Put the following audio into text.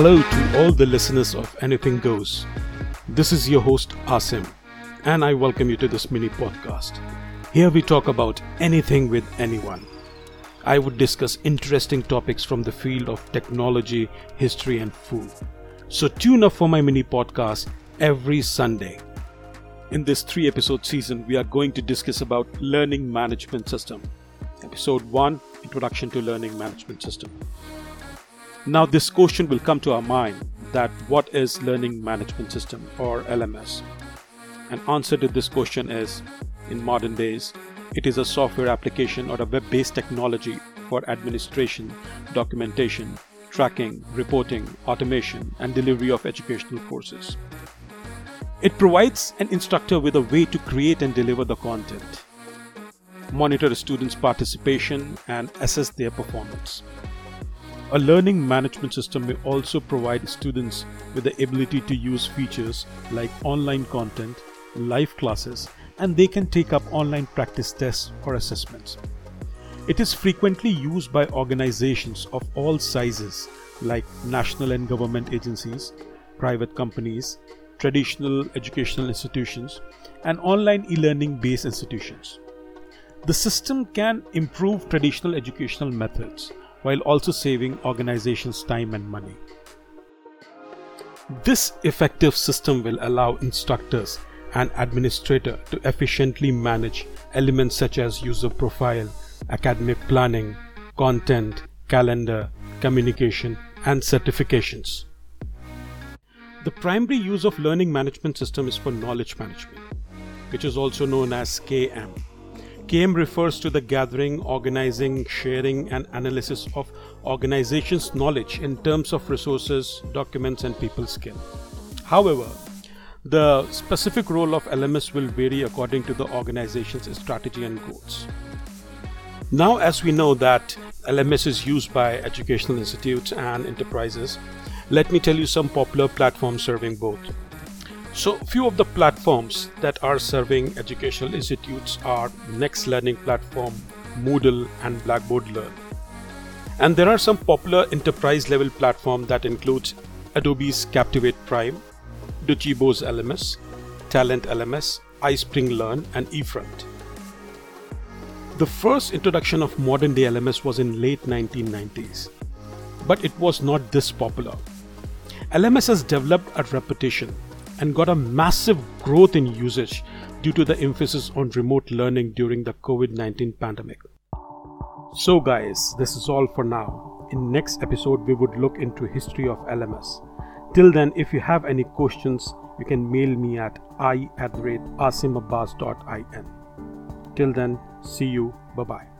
all the listeners of Anything Goes. This is your host Asim, and I welcome you to this mini podcast. Here we talk about anything with anyone. I would discuss interesting topics from the field of technology, history, and food. So tune up for my mini podcast every Sunday. In this three episode season, we are going to discuss about learning management system. Episode 1 Introduction to Learning Management System. Now, this question will come to our mind that what is Learning Management System or LMS? An answer to this question is in modern days, it is a software application or a web based technology for administration, documentation, tracking, reporting, automation, and delivery of educational courses. It provides an instructor with a way to create and deliver the content, monitor student's participation, and assess their performance. A learning management system may also provide students with the ability to use features like online content, live classes, and they can take up online practice tests or assessments. It is frequently used by organizations of all sizes like national and government agencies, private companies, traditional educational institutions, and online e learning based institutions. The system can improve traditional educational methods while also saving organizations time and money. This effective system will allow instructors and administrator to efficiently manage elements such as user profile, academic planning, content, calendar, communication, and certifications. The primary use of learning management system is for knowledge management, which is also known as KM. KM refers to the gathering, organizing, sharing, and analysis of organizations' knowledge in terms of resources, documents, and people skill. However, the specific role of LMS will vary according to the organization's strategy and goals. Now, as we know that LMS is used by educational institutes and enterprises, let me tell you some popular platforms serving both. So, few of the platforms that are serving educational institutes are Next Learning Platform, Moodle, and Blackboard Learn. And there are some popular enterprise level platforms that includes Adobe's Captivate Prime, Docebo's LMS, Talent LMS, iSpring Learn, and eFront. The first introduction of modern day LMS was in late 1990s, but it was not this popular. LMS has developed a reputation and got a massive growth in usage due to the emphasis on remote learning during the COVID-19 pandemic. So guys, this is all for now. In next episode we would look into history of LMS. Till then, if you have any questions, you can mail me at i at rate. Till then, see you. Bye bye.